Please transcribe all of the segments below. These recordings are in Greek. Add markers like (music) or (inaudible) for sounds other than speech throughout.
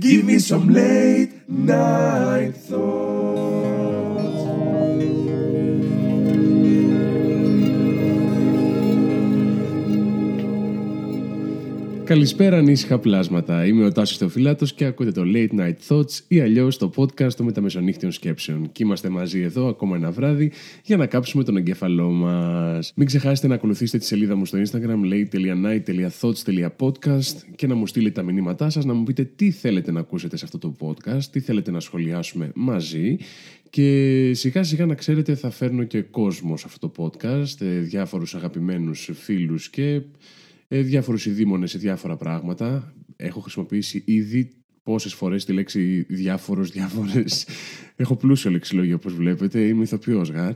Give me some late night thoughts. Καλησπέρα ανήσυχα πλάσματα. Είμαι ο Τάσος Θεοφυλάτος και ακούτε το Late Night Thoughts ή αλλιώς το podcast των μεταμεσονύχτιων σκέψεων. Και είμαστε μαζί εδώ ακόμα ένα βράδυ για να κάψουμε τον εγκέφαλό μας. Μην ξεχάσετε να ακολουθήσετε τη σελίδα μου στο Instagram late.night.podcast και να μου στείλετε τα μηνύματά σας, να μου πείτε τι θέλετε να ακούσετε σε αυτό το podcast, τι θέλετε να σχολιάσουμε μαζί και σιγά σιγά να ξέρετε θα φέρνω και κόσμο σε αυτό το podcast, ε, διάφορους αγαπημένους φίλους και ε, διάφορους ειδήμονες σε διάφορα πράγματα. Έχω χρησιμοποιήσει ήδη πόσες φορές τη λέξη διάφορος, διάφορες. Έχω πλούσιο λεξιλόγιο όπως βλέπετε, είμαι ηθοποιός γάρ.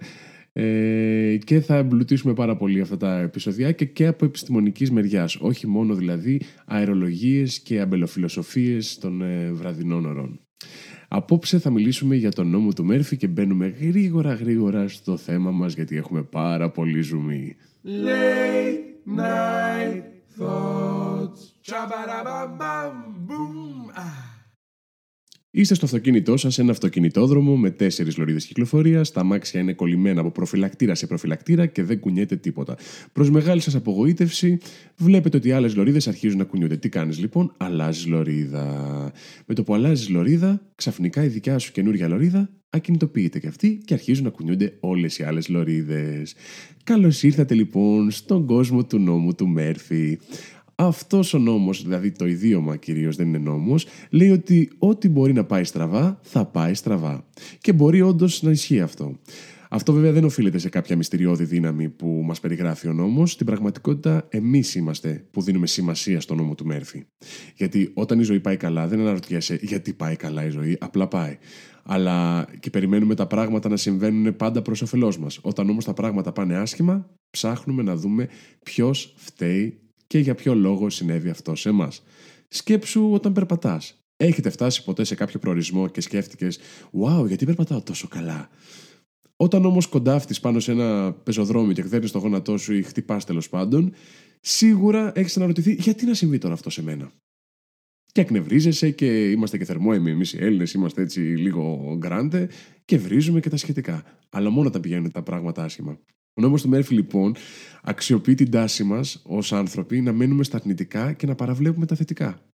Ε, και θα εμπλουτίσουμε πάρα πολύ αυτά τα επεισόδια και, και από επιστημονικής μεριάς. Όχι μόνο δηλαδή αερολογίες και αμπελοφιλοσοφίες των ε, βραδινών ωρών. Απόψε θα μιλήσουμε για τον νόμο του Μέρφυ και μπαίνουμε γρήγορα γρήγορα στο θέμα μας γιατί έχουμε πάρα πολύ ζουμί. Late night thoughts. Shabba-dabba-bam, boom. Ah. Είστε στο αυτοκίνητό σας, ένα αυτοκινητόδρομο με τέσσερις λωρίδες κυκλοφορίας. Τα αμάξια είναι κολλημένα από προφυλακτήρα σε προφυλακτήρα και δεν κουνιέται τίποτα. Προς μεγάλη σας απογοήτευση, βλέπετε ότι οι άλλες λωρίδες αρχίζουν να κουνιούνται. Τι κάνεις λοιπόν, αλλάζεις λωρίδα. Με το που αλλάζεις λωρίδα, ξαφνικά η δικιά σου καινούργια λωρίδα ακινητοποιείται και αυτή και αρχίζουν να κουνιούνται όλες οι άλλες λωρίδες. Καλώς ήρθατε λοιπόν στον κόσμο του νόμου του Μέρφυ. Αυτός ο νόμος, δηλαδή το ιδίωμα κυρίως δεν είναι νόμος, λέει ότι ό,τι μπορεί να πάει στραβά, θα πάει στραβά. Και μπορεί όντως να ισχύει αυτό. Αυτό βέβαια δεν οφείλεται σε κάποια μυστηριώδη δύναμη που μας περιγράφει ο νόμος. Στην πραγματικότητα, εμείς είμαστε που δίνουμε σημασία στο νόμο του Μέρφυ. Γιατί όταν η ζωή πάει καλά, δεν αναρωτιέσαι γιατί πάει καλά η ζωή, απλά πάει. Αλλά και περιμένουμε τα πράγματα να συμβαίνουν πάντα προς όφελός μας. Όταν όμως τα πράγματα πάνε άσχημα, ψάχνουμε να δούμε ποιος φταίει και για ποιο λόγο συνέβη αυτό σε εμάς. Σκέψου όταν περπατάς. Έχετε φτάσει ποτέ σε κάποιο προορισμό και σκέφτηκες, Wow, γιατί περπατάω τόσο καλά; Όταν όμως κοντάφτει πάνω σε ένα πεζοδρόμιο και εκδέρνει το γόνατό σου ή χτυπάς τέλος πάντων, σίγουρα έχεις αναρωτηθεί γιατί να συμβεί τώρα αυτό σε μένα; Και εκνευρίζεσαι και είμαστε και θερμόαιμοι εμείς οι Έλληνες, είμαστε έτσι λίγο γκράντε και βρίζουμε και τα σχετικά. Αλλά μόνο τα πηγαίνουν τα πράγματα άσχημα. Ο νόμος του Μέρφυ λοιπόν αξιοποιεί την τάση μας ως άνθρωποι να μένουμε στα αρνητικά και να παραβλέπουμε τα θετικά.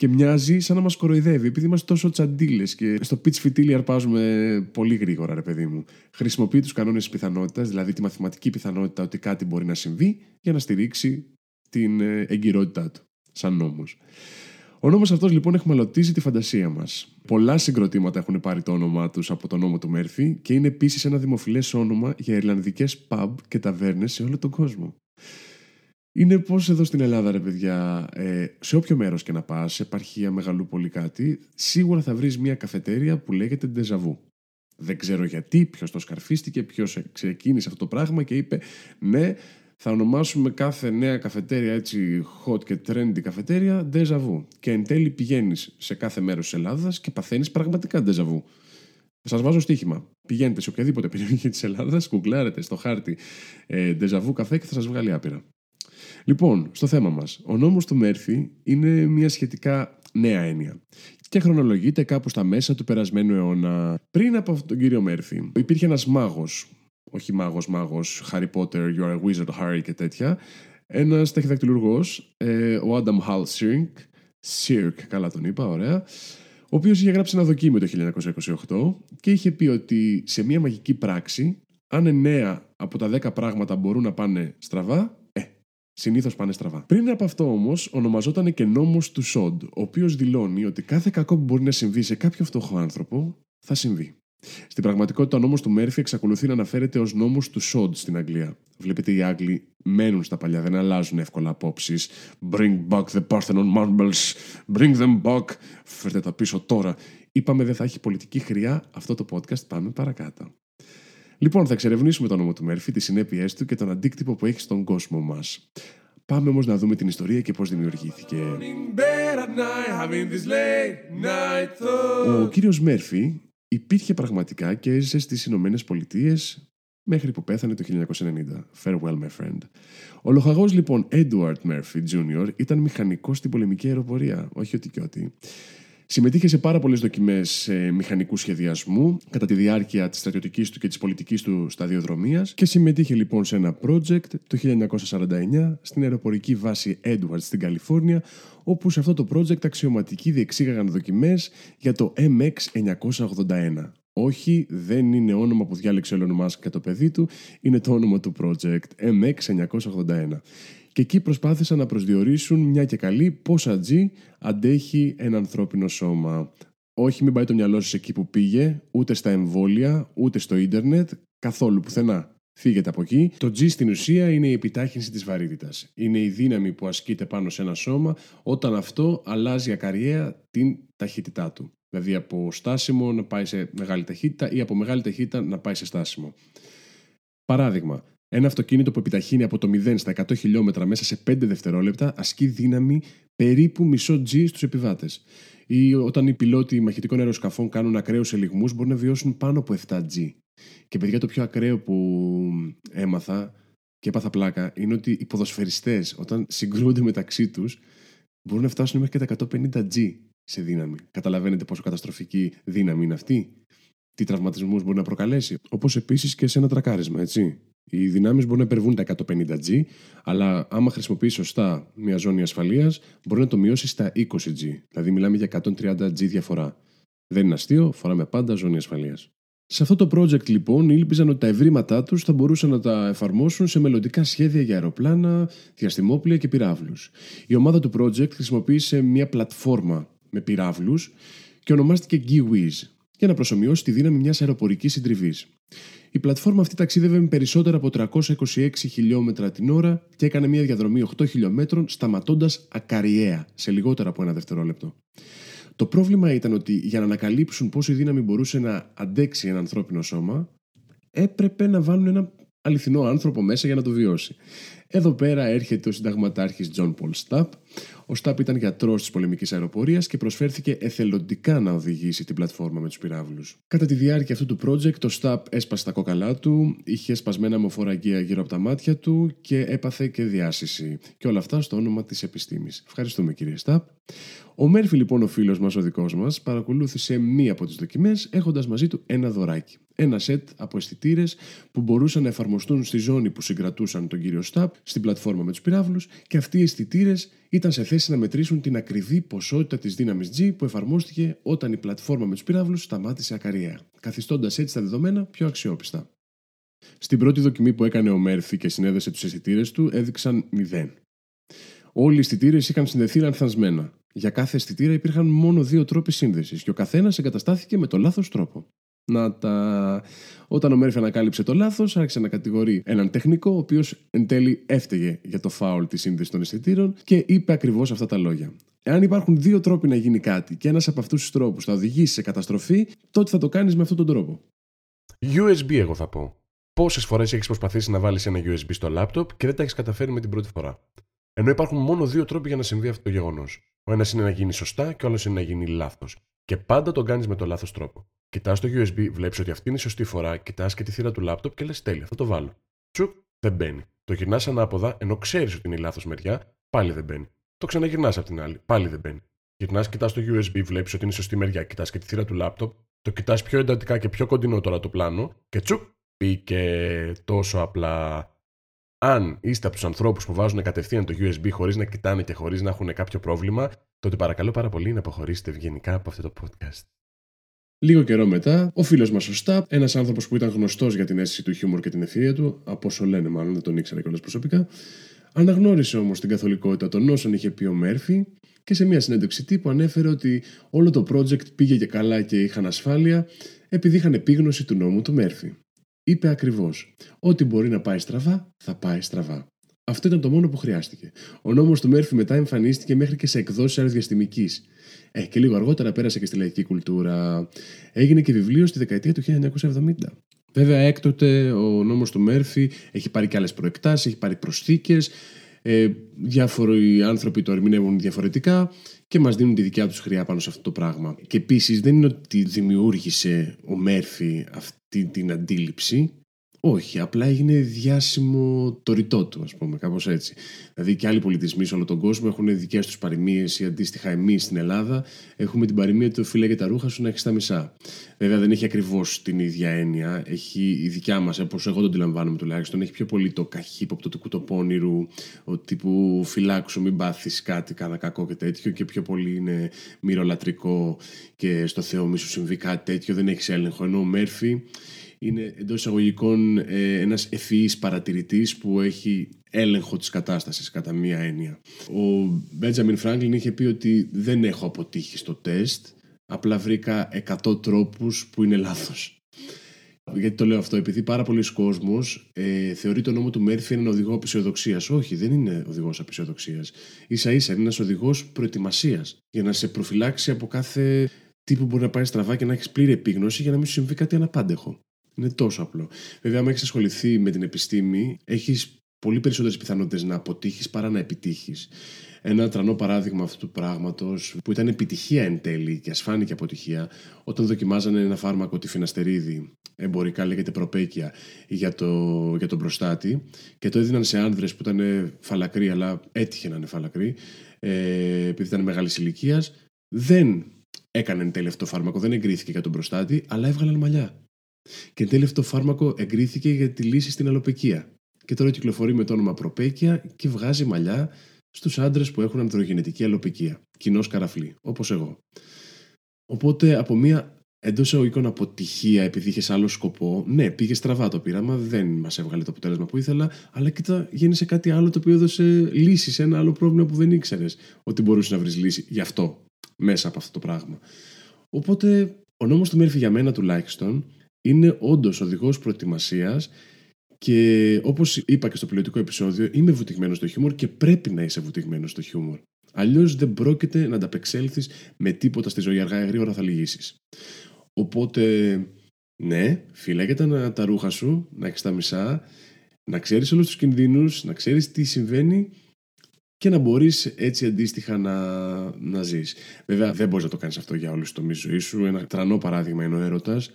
Και μοιάζει σαν να μας κοροϊδεύει, επειδή είμαστε τόσο τσαντίλες και στο pitch φιτίλι αρπάζουμε πολύ γρήγορα, ρε παιδί μου. Χρησιμοποιεί τους κανόνες της πιθανότητας, δηλαδή τη μαθηματική πιθανότητα ότι κάτι μπορεί να συμβεί, για να στηρίξει την ε, εγκυρότητά του, σαν νόμος. Ο νόμος αυτός λοιπόν εχμαλωτίζει τη φαντασία μας. Πολλά συγκροτήματα έχουν πάρει το όνομά τους από τον νόμο του Μέρφυ και είναι επίσης ένα δημοφιλές όνομα για Ιρλανδικές pub και ταβέρνες σε όλο τον κόσμο. Είναι πώς εδώ στην Ελλάδα, ρε παιδιά, ε, σε όποιο μέρος και να πας, σε επαρχία, μεγαλούπολη κάτι, σίγουρα θα βρεις μια καφετέρια που λέγεται Ντεζαβού. Δεν ξέρω γιατί, ποιος το σκαρφίστηκε, ποιος ξεκίνησε αυτό το πράγμα και είπε Ναι, θα ονομάσουμε κάθε νέα καφετέρια έτσι hot και trendy καφετέρια déjà vu. Και εν τέλει πηγαίνεις σε κάθε μέρος της Ελλάδας και παθαίνεις πραγματικά déjà vu. Σας βάζω στοίχημα. Πηγαίνετε σε οποιαδήποτε περιοχή της Ελλάδας, κουκλάρετε στο χάρτη ε, déjà vu καφέ και θα σας βγάλει άπειρα. Λοιπόν, στο θέμα μας. Ο νόμος του Μέρφυ είναι μια σχετικά νέα έννοια και χρονολογείται κάπου στα μέσα του περασμένου αιώνα. Πριν από τον κύριο Μέρφυ, υπήρχε ένας μάγος όχι μάγος μάγος, Harry Potter, You're a Wizard, Harry και τέτοια, ένας ταχυδακτηλουργός, ε, ο Adam Hall Sirk, Sirk, καλά τον είπα, ωραία, ο οποίος είχε γράψει ένα δοκίμιο το 1928 και είχε πει ότι σε μια μαγική πράξη, αν 9 από τα 10 πράγματα μπορούν να πάνε στραβά, ε, συνήθως πάνε στραβά. Πριν από αυτό όμως ονομαζόταν και νόμος του Σοντ, ο οποίος δηλώνει ότι κάθε κακό που μπορεί να συμβεί σε κάποιο φτωχό άνθρωπο θα συμβεί. Στην πραγματικότητα, ο νόμος του Μέρφυ εξακολουθεί να αναφέρεται ως νόμος του Σόντ στην Αγγλία. Βλέπετε, οι Άγγλοι μένουν στα παλιά, δεν αλλάζουν εύκολα απόψεις. Bring back the Parthenon marbles, bring them back. Φέρτε τα πίσω τώρα. Είπαμε δεν θα έχει πολιτική χρειά αυτό το podcast. Πάμε παρακάτω. Λοιπόν, θα εξερευνήσουμε τον νόμο του Μέρφυ, τις συνέπειές του και τον αντίκτυπο που έχει στον κόσμο μας. Πάμε όμως να δούμε την ιστορία και πώς δημιουργήθηκε. Ο κύριος Μέρφυ υπήρχε πραγματικά και έζησε στις Ηνωμένες Πολιτείες μέχρι που πέθανε το 1990. Farewell, my friend. Ο λοχαγός λοιπόν Edward Murphy Jr. ήταν μηχανικός στην πολεμική αεροπορία, όχι ότι και ότι. Συμμετείχε σε πάρα πολλές δοκιμές ε, μηχανικού σχεδιασμού κατά τη διάρκεια της στρατιωτικής του και της πολιτικής του σταδιοδρομίας και συμμετείχε λοιπόν σε ένα project το 1949 στην αεροπορική βάση Edwards στην Καλιφόρνια, όπου σε αυτό το project αξιωματικοί διεξήγαγαν δοκιμές για το MX981. Όχι, δεν είναι όνομα που διάλεξε ο Elon Musk και το παιδί του, είναι το όνομα του project MX981 και εκεί προσπάθησαν να προσδιορίσουν μια και καλή πόσα G αντέχει ένα ανθρώπινο σώμα. Όχι, μην πάει το μυαλό σας εκεί που πήγε, ούτε στα εμβόλια, ούτε στο ίντερνετ, καθόλου πουθενά. Φύγετε από εκεί. Το G στην ουσία είναι η επιτάχυνση της βαρύτητας. Είναι η δύναμη που ασκείται πάνω σε ένα σώμα όταν αυτό αλλάζει ακαριέα την ταχύτητά του. Δηλαδή από στάσιμο να πάει σε μεγάλη ταχύτητα ή από μεγάλη ταχύτητα να πάει σε στάσιμο. Παράδειγμα, ένα αυτοκίνητο που επιταχύνει από το 0 στα 100 χιλιόμετρα μέσα σε 5 δευτερόλεπτα ασκεί δύναμη περίπου μισό G στους επιβάτες. Ή όταν οι πιλότοι μαχητικών αεροσκαφών κάνουν ακραίους ελιγμούς, μπορούν να βιώσουν πάνω από 7G. Και παιδιά, το πιο ακραίο που έμαθα και έπαθα πλάκα είναι ότι οι ποδοσφαιριστές, όταν συγκρούονται μεταξύ τους, μπορούν να φτάσουν μέχρι και τα 150G σε δύναμη. Καταλαβαίνετε πόσο καταστροφική δύναμη είναι αυτή; Τι τραυματισμούς μπορεί να προκαλέσει; Όπως επίσης και σε ένα τρακάρισμα, έτσι. Οι δυνάμεις μπορούν να υπερβούν τα 150G, αλλά άμα χρησιμοποιείς σωστά μια ζώνη ασφαλείας, μπορεί να το μειώσεις στα 20G. Δηλαδή, μιλάμε για 130G διαφορά. Δεν είναι αστείο, φοράμε πάντα ζώνη ασφαλείας. Σε αυτό το project λοιπόν ήλπιζαν ότι τα ευρήματά τους θα μπορούσαν να τα εφαρμόσουν σε μελλοντικά σχέδια για αεροπλάνα, διαστημόπλια και πυράβλους. Η ομάδα του project χρησιμοποίησε μια πλατφόρμα με πυράβλους και ονομάστηκε GeeWiz για να προσωμιώσει τη δύναμη μιας αεροπορικής συντριβής. Η πλατφόρμα αυτή ταξίδευε με περισσότερα από 326 χιλιόμετρα την ώρα και έκανε μια διαδρομή 8 χιλιόμετρων σταματώντας ακαριέα σε λιγότερα από ένα δευτερόλεπτο. Το πρόβλημα ήταν ότι για να ανακαλύψουν πόσο η δύναμη μπορούσε να αντέξει ένα ανθρώπινο σώμα, έπρεπε να βάλουν ένα αληθινό άνθρωπο μέσα για να το βιώσει. Εδώ πέρα έρχεται ο συνταγματάρχης John Paul Stapp. Ο Stapp ήταν γιατρός της πολεμικής αεροπορίας και προσφέρθηκε εθελοντικά να οδηγήσει την πλατφόρμα με τους πυράβλους. Κατά τη διάρκεια αυτού του project, ο Stapp έσπασε τα κόκαλά του, είχε σπασμένα μοφοραγγεία γύρω από τα μάτια του και έπαθε και διάσηση. Και όλα αυτά στο όνομα της επιστήμης. Ευχαριστούμε κύριε Stapp. Ο Μέρφυ, λοιπόν, ο φίλος μας, ο δικός μας, παρακολούθησε μία από τις δοκιμές έχοντας μαζί του ένα δωράκι ένα σετ από αισθητήρες που μπορούσαν να εφαρμοστούν στη ζώνη που συγκρατούσαν τον κύριο Σταπ στην πλατφόρμα με τους πυράβλους και αυτοί οι αισθητήρες ήταν σε θέση να μετρήσουν την ακριβή ποσότητα της δύναμης G που εφαρμόστηκε όταν η πλατφόρμα με τους πυράβλους σταμάτησε ακαριέα, καθιστώντας έτσι τα δεδομένα πιο αξιόπιστα. Στην πρώτη δοκιμή που έκανε ο Μέρφυ και συνέδεσε τους αισθητήρες του έδειξαν 0. Όλοι οι αισθητήρες είχαν συνδεθεί λανθασμένα. Για κάθε αισθητήρα υπήρχαν μόνο δύο τρόποι σύνδεσης και ο καθένας εγκαταστάθηκε με το λάθος τρόπο να τα... Όταν ο Μέρφυ ανακάλυψε το λάθος, άρχισε να κατηγορεί έναν τεχνικό, ο οποίος εν τέλει έφταιγε για το φάουλ της σύνδεσης των αισθητήρων και είπε ακριβώς αυτά τα λόγια. Εάν υπάρχουν δύο τρόποι να γίνει κάτι και ένας από αυτούς τους τρόπους θα οδηγήσει σε καταστροφή, τότε θα το κάνεις με αυτόν τον τρόπο. USB, εγώ θα πω. Πόσες φορές έχεις προσπαθήσει να βάλεις ένα USB στο laptop και δεν τα έχεις καταφέρει με την πρώτη φορά. Ενώ υπάρχουν μόνο δύο τρόποι για να συμβεί αυτό το γεγονός. Ο ένας είναι να γίνει σωστά και ο άλλος είναι να γίνει λάθος. Και πάντα τον κάνεις με το λάθος τρόπο. Κοιτάς το USB, βλέπεις ότι αυτή είναι η σωστή φορά, κοιτάς και τη θύρα του λάπτοπ και λες: Τέλεια, θα το βάλω. Τσουκ, δεν μπαίνει. Το γυρνάς ανάποδα, ενώ ξέρεις ότι είναι η λάθος μεριά, πάλι δεν μπαίνει. Το ξαναγυρνάς από την άλλη, πάλι δεν μπαίνει. Γυρνάς, κοιτάς το USB, βλέπεις ότι είναι η σωστή μεριά, κοιτάς και τη θύρα του λάπτοπ, το κοιτάς πιο εντατικά και πιο κοντινό τώρα το πλάνο και τσουκ, μπήκε τόσο απλά. Αν είστε από τους ανθρώπους που βάζουν κατευθείαν το USB χωρίς να κοιτάνε και χωρίς να έχουν κάποιο πρόβλημα, τότε παρακαλώ πάρα πολύ να αποχωρήσετε ευγενικά από αυτό το podcast. Λίγο καιρό μετά, ο φίλος μας ο Σταπ, ένας άνθρωπος που ήταν γνωστός για την αίσθηση του χιούμορ και την ευθεία του, από όσο λένε μάλλον, δεν τον ήξερα κιόλας προσωπικά, αναγνώρισε όμως την καθολικότητα των όσων είχε πει ο Μέρφυ και σε μια συνέντευξη τύπου ανέφερε ότι όλο το project πήγε και καλά και είχαν ασφάλεια επειδή είχαν επίγνωση του νόμου του Μέρφυ. Είπε ακριβώς: Ό,τι μπορεί να πάει στραβά, θα πάει στραβά. Αυτό ήταν το μόνο που χρειάστηκε. Ο νόμος του Μέρφυ μετά εμφανίστηκε μέχρι και σε εκδόσεις αεροδιαστημική. Ε, και λίγο αργότερα πέρασε και στη λαϊκή κουλτούρα. Έγινε και βιβλίο στη δεκαετία του 1970. Βέβαια, έκτοτε ο νόμος του Μέρφυ έχει πάρει και άλλες προεκτάσεις, έχει πάρει προσθήκες. Ε, διάφοροι άνθρωποι το ερμηνεύουν διαφορετικά και μας δίνουν τη δικιά τους χρειά πάνω σε αυτό το πράγμα. Και επίσης δεν είναι ότι δημιούργησε ο Μέρφυ αυτή την αντίληψη, Όχι, απλά έγινε διάσημο το ρητό του, ας πούμε, κάπως έτσι. Δηλαδή και άλλοι πολιτισμοί σε όλο τον κόσμο έχουν δικές τους παροιμίες ή αντίστοιχα εμείς στην Ελλάδα έχουμε την παροιμία του φύλλα για τα ρούχα σου να έχεις τα μισά. Βέβαια δεν έχει ακριβώς την ίδια έννοια. Έχει η δικιά μας, όπως εγώ τον αντιλαμβάνομαι τουλάχιστον, έχει πιο πολύ το καχύποπτο του κουτοπώνηρου, ο τύπου φυλάξου, μην πάθεις κάτι, κάνα κακό και τέτοιο. Και πιο πολύ είναι μυρολατρικό και στο Θεό μη σου συμβεί κάτι τέτοιο, δεν έχεις έλεγχο. Ενώ ο Μέρφυ είναι εντός εισαγωγικών ε, ένας ευφυής παρατηρητής που έχει έλεγχο της κατάστασης κατά μία έννοια. Ο Μπέντζαμιν Φράγκλιν είχε πει ότι δεν έχω αποτύχει στο τεστ, απλά βρήκα 100 τρόπους που είναι λάθος. Γιατί το λέω αυτό, επειδή πάρα πολλοί κόσμος ε, θεωρεί τον νόμο του Μέρφυ έναν οδηγό απεισιοδοξίας. Όχι, δεν είναι οδηγός απεισιοδοξίας. σα ίσα είναι ένας οδηγός προετοιμασίας για να σε προφυλάξει από κάθε τι που μπορεί να πάει στραβά και να έχεις πλήρη επίγνωση για να μην σου συμβεί κάτι αναπάντεχο. Είναι τόσο απλό. Βέβαια, αν έχεις ασχοληθεί με την επιστήμη, έχεις πολύ περισσότερες πιθανότητες να αποτύχεις παρά να επιτύχεις. Ένα τρανό παράδειγμα αυτού του πράγματος, που ήταν επιτυχία εν τέλει και ασφάνηκε αποτυχία, όταν δοκιμάζανε ένα φάρμακο τη φιναστερίδη, εμπορικά λέγεται προπέκια, για, το, για τον προστάτη, και το έδιναν σε άνδρες που ήταν φαλακροί, αλλά έτυχε να είναι φαλακροί, ε, επειδή ήταν μεγάλης ηλικίας, δεν έκανε εν τέλει αυτό το φάρμακο, δεν εγκρίθηκε για τον προστάτη, αλλά έβγαλαν μαλλιά. Και εν τέλει αυτό το φάρμακο εγκρίθηκε για τη λύση στην αλοπεκία. Και τώρα κυκλοφορεί με το όνομα Προπέκια και βγάζει μαλλιά στους άντρες που έχουν ανδρογενετική αλοπεκία. Κοινός καραφλή, όπως εγώ. Οπότε από μια εντός εισαγωγικών αποτυχία, επειδή είχες άλλο σκοπό, ναι, πήγε στραβά το πείραμα, δεν μας έβγαλε το αποτέλεσμα που ήθελα, αλλά κοίτα, γέννησε κάτι άλλο το οποίο έδωσε λύση σε ένα άλλο πρόβλημα που δεν ήξερες ότι μπορούσες να βρεις λύση γι' αυτό, μέσα από αυτό το πράγμα. Οπότε ο νόμος του Μέρφυ για μένα τουλάχιστον είναι όντως οδηγός προετοιμασίας και όπως είπα και στο πιλωτικό επεισόδιο, είμαι βουτυγμένος στο χιούμορ και πρέπει να είσαι βουτυγμένος στο χιούμορ. Αλλιώς δεν πρόκειται να ανταπεξέλθεις με τίποτα στη ζωή. Αργά ή γρήγορα θα λυγίσεις. Οπότε, ναι, φύλαγε τα, τα ρούχα σου, να έχεις τα μισά, να ξέρεις όλους τους κινδύνους, να ξέρεις τι συμβαίνει και να μπορείς έτσι αντίστοιχα να, να ζεις. Βέβαια, δεν μπορείς να το κάνεις αυτό για όλους τους τομείς ζωής σου. Ένα τρανό παράδειγμα είναι ο έρωτας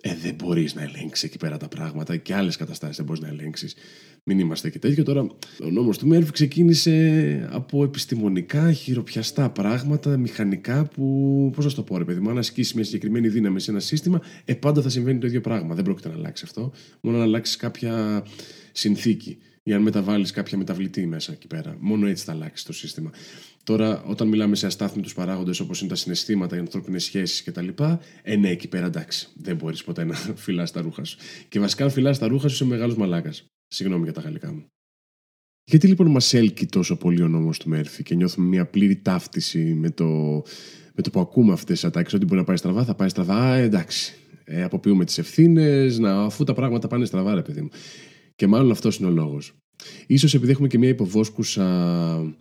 ε, δεν μπορείς να ελέγξεις εκεί πέρα τα πράγματα και άλλες καταστάσεις δεν μπορείς να ελέγξεις. Μην είμαστε και τέτοιο. Τώρα, ο νόμος του Μέρφυ ξεκίνησε από επιστημονικά, χειροπιαστά πράγματα, μηχανικά που. Πώς να το πω, ρε παιδί μου, αν ασκήσεις μια συγκεκριμένη δύναμη σε ένα σύστημα, ε, πάντα θα συμβαίνει το ίδιο πράγμα. Δεν πρόκειται να αλλάξει αυτό. Μόνο να αλλάξει κάποια συνθήκη ή αν μεταβάλεις κάποια μεταβλητή μέσα εκεί πέρα. Μόνο έτσι θα αλλάξεις το σύστημα. Τώρα, όταν μιλάμε σε αστάθμιτου παράγοντες όπως είναι τα συναισθήματα, οι ανθρώπινες σχέσεις κτλ., ε, ναι, εκεί πέρα εντάξει. Δεν μπορείς ποτέ να (laughs) φυλάς τα ρούχα σου. Και βασικά, αν φυλάς τα ρούχα σου, είσαι μεγάλος μαλάκας. Συγγνώμη για τα γαλλικά μου. Γιατί λοιπόν μας έλκει τόσο πολύ ο νόμος του Μέρφυ και νιώθουμε μια πλήρη ταύτιση με το, με το που ακούμε αυτές τις ατάξει, ότι μπορεί να πάει στραβά, θα πάει στραβά. Α, εντάξει. Ε, αποποιούμε τις ευθύνες, αφού τα πράγματα πάνε στραβά, ρε παιδί μου. Και μάλλον αυτός είναι ο λόγος. Ίσως επειδή έχουμε και μια υποβόσκουσα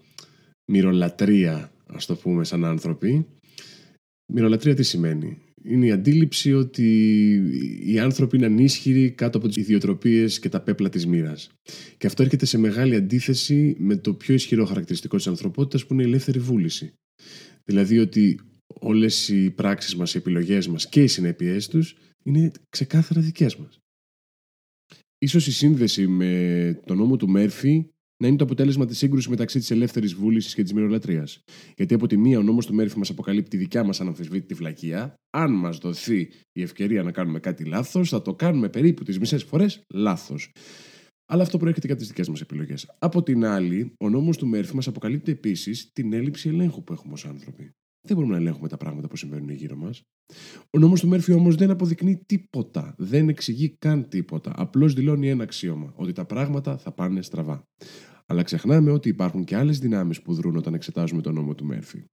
μυρολατρεία, ας το πούμε, σαν άνθρωποι. Μυρολατρεία τι σημαίνει; Είναι η αντίληψη ότι οι άνθρωποι είναι ανίσχυροι κάτω από τις ιδιοτροπίες και τα πέπλα της μοίρας. Και αυτό έρχεται σε μεγάλη αντίθεση με το πιο ισχυρό χαρακτηριστικό της ανθρωπότητας που είναι η ελεύθερη βούληση. Δηλαδή ότι όλες οι πράξεις μας, οι επιλογές μας και οι συνέπειές τους είναι ξεκάθαρα δικές μας. Ίσως η σύνδεση με τον νόμο του Μέρφυ να είναι το αποτέλεσμα της σύγκρουσης μεταξύ της ελεύθερης βούλησης και της μυρολατρείας. Γιατί από τη μία ο νόμος του Μέρφυ μας αποκαλύπτει τη δικιά μας αναμφισβήτητη βλακεία. Αν μας δοθεί η ευκαιρία να κάνουμε κάτι λάθος, θα το κάνουμε περίπου τις μισές φορές λάθος. Αλλά αυτό προέρχεται και από τις δικές μας επιλογές. Από την άλλη, ο νόμος του Μέρφυ μας αποκαλύπτει επίσης την έλλειψη ελέγχου που έχουμε ως άνθρωποι. Δεν μπορούμε να ελέγχουμε τα πράγματα που συμβαίνουν γύρω μας. Ο νόμος του Μέρφυ όμως δεν αποδεικνύει τίποτα. Δεν εξηγεί καν τίποτα. Απλώς δηλώνει ένα αξίωμα. Ότι τα πράγματα θα πάνε στραβά. Αλλά ξεχνάμε ότι υπάρχουν και άλλες δυνάμεις που δρούν όταν εξετάζουμε τον νόμο του Μέρφυ.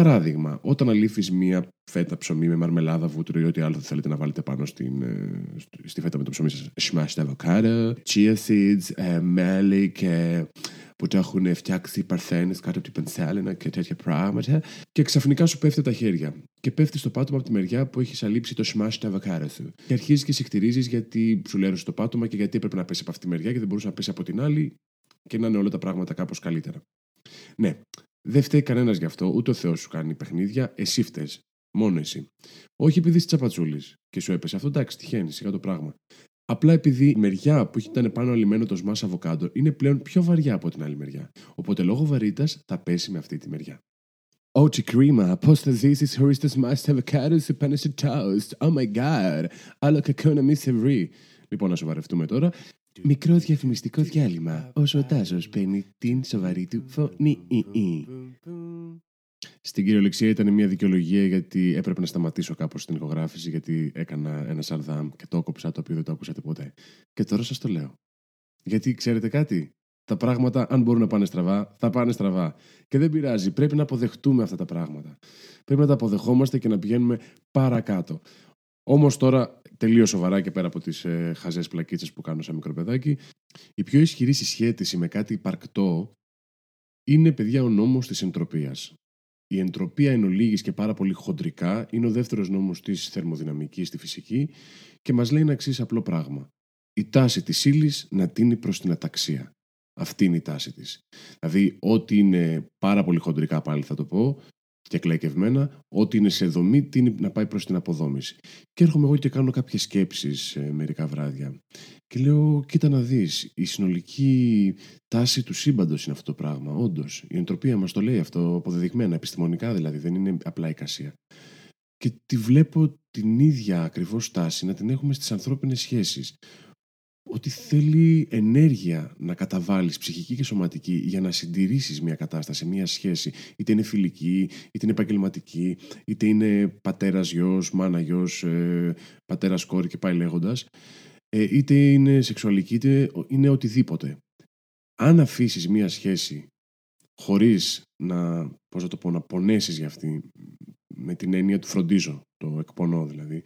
Παράδειγμα, όταν αλήφει μία φέτα ψωμί με μαρμελάδα, βούτυρο ή ό,τι άλλο θέλετε να βάλετε πάνω στην, ε, στη φέτα με το ψωμί σας, smashed avocado, chia seeds, ε, μέλι και που το έχουν φτιάξει οι παρθένες κάτω από την πενσέλινα και τέτοια πράγματα. Και ξαφνικά σου πέφτει τα χέρια. Και πέφτει στο πάτωμα από τη μεριά που έχει αλείψει το smashed avocado σου. Και αρχίζεις και συχτηρίζει γιατί σου λέρωσε το πάτωμα και γιατί έπρεπε να πέσει από αυτή τη μεριά και δεν μπορούσε να πέσει από την άλλη και να είναι όλα τα πράγματα κάπως καλύτερα. Ναι, δεν φταίει κανένας γι' αυτό, ούτε ο Θεός σου κάνει παιχνίδια, εσύ φταίει. Μόνο εσύ. Όχι επειδή είσαι τσαπατσούλης και σου έπεσε αυτό, εντάξει, τυχαίνει, σιγά το πράγμα. Απλά επειδή η μεριά που ήταν πάνω αλυμένο το σμάς αβοκάντο είναι πλέον πιο βαριά από την άλλη μεριά. Οπότε λόγω βαρύτητας θα πέσει με αυτή τη μεριά. Όχι κρίμα, πώς θα ζήσεις χωρίς το smashed avocado σε πάνω στο toast. Oh my god, άλλο κακό να μην σε βρει. Λοιπόν, να σοβαρευτούμε τώρα. Μικρό διαφημιστικό διάλειμμα, όσο ο Τάζος παίρνει την σοβαρή του φωνή. Στην κυριολεξία ήταν μια δικαιολογία γιατί έπρεπε να σταματήσω κάπως την ηχογράφηση γιατί έκανα ένα σαρδάμ και το έκοψα το οποίο δεν το ακούσατε ποτέ. Και τώρα σας το λέω. Γιατί ξέρετε κάτι, τα πράγματα αν μπορούν να πάνε στραβά, θα πάνε στραβά. Και δεν πειράζει, πρέπει να αποδεχτούμε αυτά τα πράγματα. Πρέπει να τα αποδεχόμαστε και να πηγαίνουμε παρακάτω. Όμως τώρα, τελείως σοβαρά και πέρα από τις ε, χαζές πλακίτσες που κάνω σαν μικρό παιδάκι, η πιο ισχυρή συσχέτιση με κάτι υπαρκτό είναι, παιδιά, ο νόμος της εντροπίας. Η εντροπία εν ολίγης και πάρα πολύ χοντρικά είναι ο δεύτερος νόμος της θερμοδυναμικής στη φυσική και μας λέει ένα εξής απλό πράγμα. Η τάση της ύλης να τίνει προς την αταξία. Αυτή είναι η τάση της. Δηλαδή, ό,τι είναι πάρα πολύ χοντρικά πάλι θα το πω, και κλαϊκευμένα, ό,τι είναι σε δομή, τίνει να πάει προς την αποδόμηση. Και έρχομαι εγώ και κάνω κάποιες σκέψεις ε, μερικά βράδια. Και λέω, κοίτα να δεις, η συνολική τάση του σύμπαντος είναι αυτό το πράγμα, όντως. Η εντροπία μας το λέει αυτό αποδεδειγμένα, επιστημονικά δηλαδή, δεν είναι απλά εικασία. Και τη βλέπω την ίδια ακριβώς τάση να την έχουμε στις ανθρώπινες σχέσεις ότι θέλει ενέργεια να καταβάλεις ψυχική και σωματική για να συντηρήσεις μια κατάσταση, μια σχέση. Είτε είναι φιλική, είτε είναι επαγγελματική, είτε είναι πατέρας γιος, μάνα γιος, ε, πατέρας κόρη και πάει λέγοντας. Ε, είτε είναι σεξουαλική, είτε είναι οτιδήποτε. Αν αφήσεις μια σχέση χωρίς να, πώς να το πω, να πονέσεις για αυτή, με την έννοια του φροντίζω, το εκπονώ δηλαδή,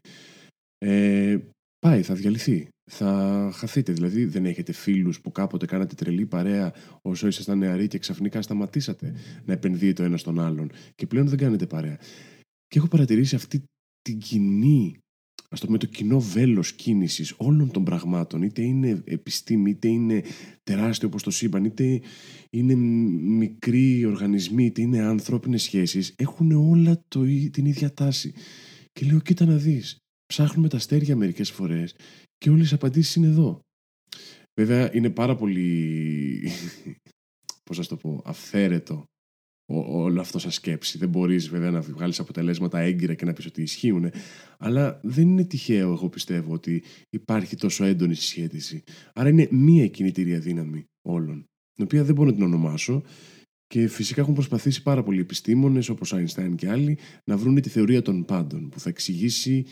ε, πάει, θα διαλυθεί. Θα χαθείτε. Δηλαδή, δεν έχετε φίλους που κάποτε κάνατε τρελή παρέα όσο ήσασταν νεαροί και ξαφνικά σταματήσατε να επενδύετε ο ένας στον άλλον και πλέον δεν κάνετε παρέα. Και έχω παρατηρήσει αυτή την κοινή, ας το πούμε, το κοινό βέλος κίνησης όλων των πραγμάτων, είτε είναι επιστήμη, είτε είναι τεράστιο όπως το σύμπαν, είτε είναι μικροί οργανισμοί, είτε είναι ανθρώπινες σχέσεις, έχουν όλα το, την ίδια τάση. Και λέω, κοίτα να δεις, ψάχνουμε τα αστέρια μερικές φορές και όλες οι απαντήσεις είναι εδώ. Βέβαια είναι πάρα πολύ, πώς να το πω, αυθαίρετο όλο αυτό σαν σκέψη. Δεν μπορείς βέβαια να βγάλεις αποτελέσματα έγκυρα και να πεις ότι ισχύουν. Αλλά δεν είναι τυχαίο, εγώ πιστεύω, ότι υπάρχει τόσο έντονη συσχέτιση. Άρα είναι μία κινητήρια δύναμη όλων, την οποία δεν μπορώ να την ονομάσω, και φυσικά έχουν προσπαθήσει πάρα πολλοί επιστήμονες όπως Einstein και άλλοι να βρουν τη θεωρία των πάντων που θα εξηγήσει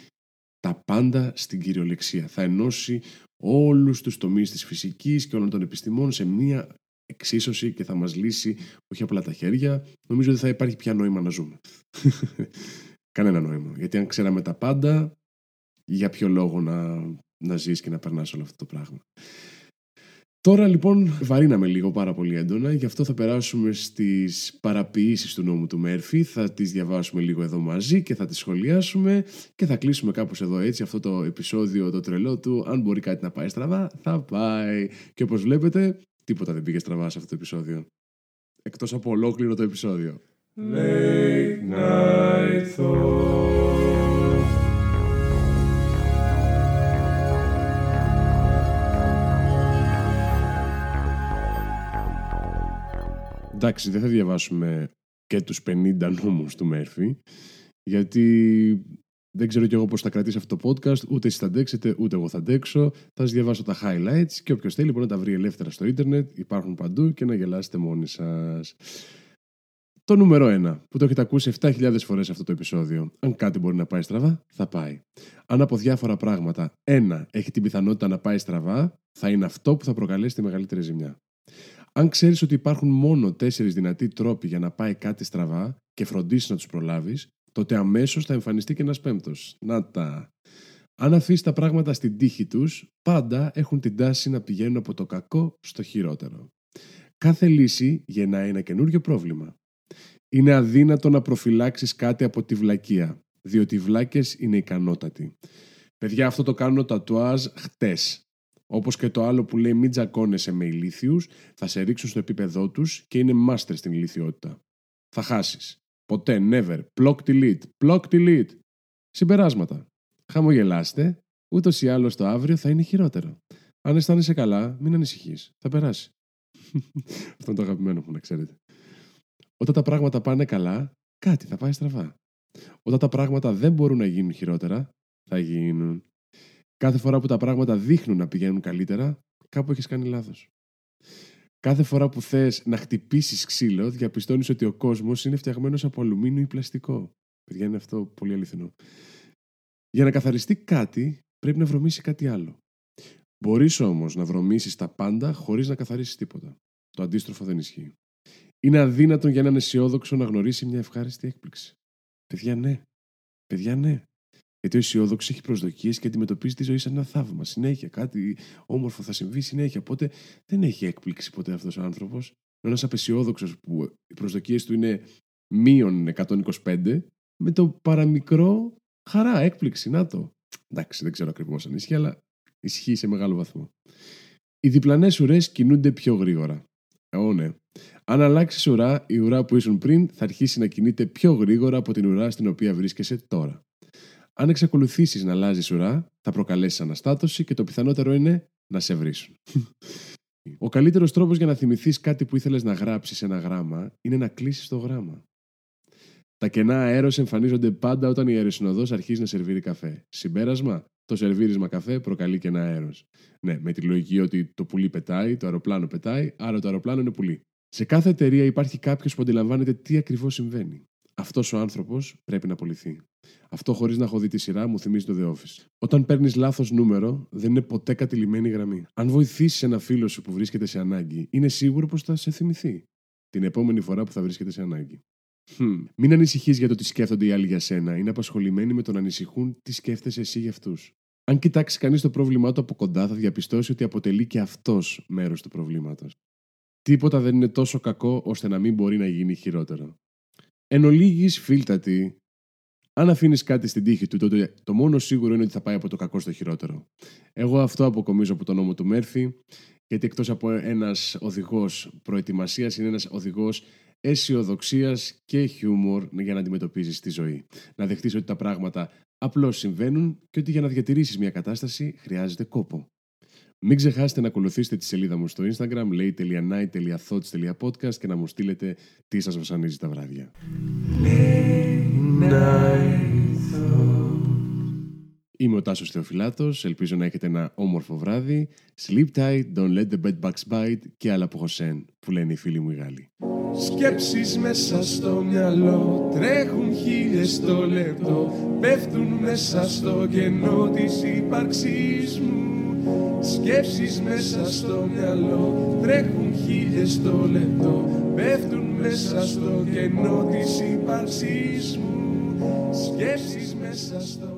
τα πάντα στην κυριολεξία. Θα ενώσει όλους τους τομείς της φυσικής και όλων των επιστημών σε μία εξίσωση και θα μας λύσει όχι απλά τα χέρια. Νομίζω ότι θα υπάρχει πια νόημα να ζούμε. (laughs) Κανένα νόημα. Γιατί αν ξέραμε τα πάντα, για ποιο λόγο να, να ζεις και να περνάς όλο αυτό το πράγμα. Τώρα λοιπόν βαρύναμε λίγο πάρα πολύ έντονα, γι' αυτό θα περάσουμε στις παραποιήσεις του νόμου του Μέρφυ, θα τις διαβάσουμε λίγο εδώ μαζί και θα τις σχολιάσουμε και θα κλείσουμε κάπως εδώ έτσι αυτό το επεισόδιο το τρελό του, αν μπορεί κάτι να πάει στραβά, θα πάει. Και όπως βλέπετε, τίποτα δεν πήγε στραβά σε αυτό το επεισόδιο. Εκτός από ολόκληρο το επεισόδιο. Late night Εντάξει, δεν θα διαβάσουμε και τους 50 νόμους του Μέρφυ, γιατί δεν ξέρω κι εγώ πώς θα κρατήσει αυτό το podcast, ούτε εσείς θα αντέξετε, ούτε εγώ θα αντέξω. Θα σας διαβάσω τα highlights και όποιος θέλει μπορεί να τα βρει ελεύθερα στο ίντερνετ, υπάρχουν παντού και να γελάσετε μόνοι σας. Το νούμερο 1, που το έχετε ακούσει 7.000 φορές αυτό το επεισόδιο. Αν κάτι μπορεί να πάει στραβά, θα πάει. Αν από διάφορα πράγματα ένα έχει την πιθανότητα να πάει στραβά, θα είναι αυτό που θα προκαλέσει τη μεγαλύτερη ζημιά. Αν ξέρεις ότι υπάρχουν μόνο τέσσερις δυνατοί τρόποι για να πάει κάτι στραβά και φροντίσεις να τους προλάβεις, τότε αμέσως θα εμφανιστεί και ένας πέμπτος. Να τα. Αν αφήσεις τα πράγματα στην τύχη τους, πάντα έχουν την τάση να πηγαίνουν από το κακό στο χειρότερο. Κάθε λύση γεννάει ένα καινούριο πρόβλημα. Είναι αδύνατο να προφυλάξεις κάτι από τη βλακεία, διότι οι βλάκες είναι ικανότατοι. Παιδιά, αυτό το κάνω τατουάζ χτες. Όπως και το άλλο που λέει μην τζακώνεσαι με ηλίθιους, θα σε ρίξουν στο επίπεδό τους και είναι μάστερ στην ηλικιότητα. Θα χάσεις. Ποτέ, never. Block delete. Block delete. Συμπεράσματα. Χαμογελάστε, Ούτως ή άλλως το αύριο θα είναι χειρότερο. Αν αισθάνεσαι καλά, μην ανησυχείς. Θα περάσει. (laughs) Αυτό είναι το αγαπημένο μου, να ξέρετε. Όταν τα πράγματα πάνε καλά, κάτι θα πάει στραβά. Όταν τα πράγματα δεν μπορούν να γίνουν χειρότερα, θα γίνουν. Κάθε φορά που τα πράγματα δείχνουν να πηγαίνουν καλύτερα, κάπου έχεις κάνει λάθος. Κάθε φορά που θες να χτυπήσεις ξύλο, διαπιστώνεις ότι ο κόσμος είναι φτιαγμένος από αλουμίνιο ή πλαστικό. Παιδιά, είναι αυτό πολύ αληθινό. Για να καθαριστεί κάτι, πρέπει να βρωμίσει κάτι άλλο. Μπορείς όμως να βρωμίσει τα πάντα χωρίς να καθαρίσεις τίποτα. Το αντίστροφο δεν ισχύει. Είναι αδύνατον για έναν αισιόδοξο να γνωρίσει μια ευχάριστη έκπληξη. Παιδιά, ναι. Παιδιά, ναι. Γιατί ο αισιόδοξος έχει προσδοκίες και αντιμετωπίζει τη ζωή σαν ένα θαύμα. Συνέχεια κάτι όμορφο θα συμβεί συνέχεια. Οπότε δεν έχει έκπληξη ποτέ αυτός ο άνθρωπος. Ένας απεσιόδοξος που οι προσδοκίες του είναι μείον 125, με το παραμικρό χαρά, έκπληξη. Να το. Εντάξει, δεν ξέρω ακριβώς αν ισχύει, αλλά ισχύει σε μεγάλο βαθμό. Οι διπλανές ουρές κινούνται πιο γρήγορα. Ω, ναι. Αν αλλάξεις ουρά, η ουρά που ήσουν πριν θα αρχίσει να κινείται πιο γρήγορα από την ουρά στην οποία βρίσκεσαι τώρα. Αν εξακολουθήσεις να αλλάζεις ουρά, θα προκαλέσεις αναστάτωση και το πιθανότερο είναι να σε βρίσουν. Ο καλύτερος τρόπος για να θυμηθείς κάτι που ήθελες να γράψεις σε ένα γράμμα είναι να κλείσεις το γράμμα. Τα κενά αέρος εμφανίζονται πάντα όταν η αεροσυνοδός αρχίζει να σερβίρει καφέ. Συμπέρασμα, το σερβίρισμα καφέ προκαλεί κενά αέρος. Ναι, με τη λογική ότι το πουλί πετάει, το αεροπλάνο πετάει, άρα το αεροπλάνο είναι πουλί. Σε κάθε εταιρεία υπάρχει κάποιος που αντιλαμβάνεται τι ακριβώς συμβαίνει. Αυτός ο άνθρωπος πρέπει να απολυθεί. Αυτό χωρίς να έχω δει τη σειρά μου θυμίζει το The Office. Όταν παίρνεις λάθος νούμερο, δεν είναι ποτέ κατηλημένη γραμμή. Αν βοηθήσεις ένα φίλο σου που βρίσκεται σε ανάγκη, είναι σίγουρο πως θα σε θυμηθεί την επόμενη φορά που θα βρίσκεται σε ανάγκη. Hm. Μην ανησυχείς για το τι σκέφτονται οι άλλοι για σένα. Είναι απασχολημένοι με το να ανησυχούν τι σκέφτεσαι εσύ για αυτούς. Αν κοιτάξει κανείς το πρόβλημά του από κοντά, θα διαπιστώσει ότι αποτελεί και αυτός μέρος του προβλήματος. Τίποτα δεν είναι τόσο κακό ώστε να μην μπορεί να γίνει χειρότερο. Εν ολίγης, φίλτατη, αν αφήνεις κάτι στην τύχη του, τότε το μόνο σίγουρο είναι ότι θα πάει από το κακό στο χειρότερο. Εγώ αυτό αποκομίζω από τον νόμο του Μέρφυ, γιατί εκτός από ένας οδηγός προετοιμασίας, είναι ένας οδηγός αισιοδοξίας και χιούμορ για να αντιμετωπίζεις τη ζωή. Να δεχτείς ότι τα πράγματα απλώς συμβαίνουν και ότι για να διατηρήσεις μια κατάσταση χρειάζεται κόπο. Μην ξεχάσετε να ακολουθήσετε τη σελίδα μου στο Instagram lay.night.thoughts.podcast και να μου στείλετε τι σας βασανίζει τα βράδια. Είμαι ο Τάσος Θεοφυλάτος, ελπίζω να έχετε ένα όμορφο βράδυ. Sleep tight, don't let the bed bugs bite και άλλα από Χωσέν, που λένε οι φίλοι μου οι Γάλλοι. Σκέψεις μέσα στο μυαλό Τρέχουν χίλιες το λεπτό Πέφτουν μέσα στο κενό της ύπαρξής μου Σκέψεις μέσα στο μυαλό Τρέχουν χίλιες το λεπτό Πέφτουν μέσα στο κενό της ύπαρξής μου Σκέψεις μέσα στο μυαλό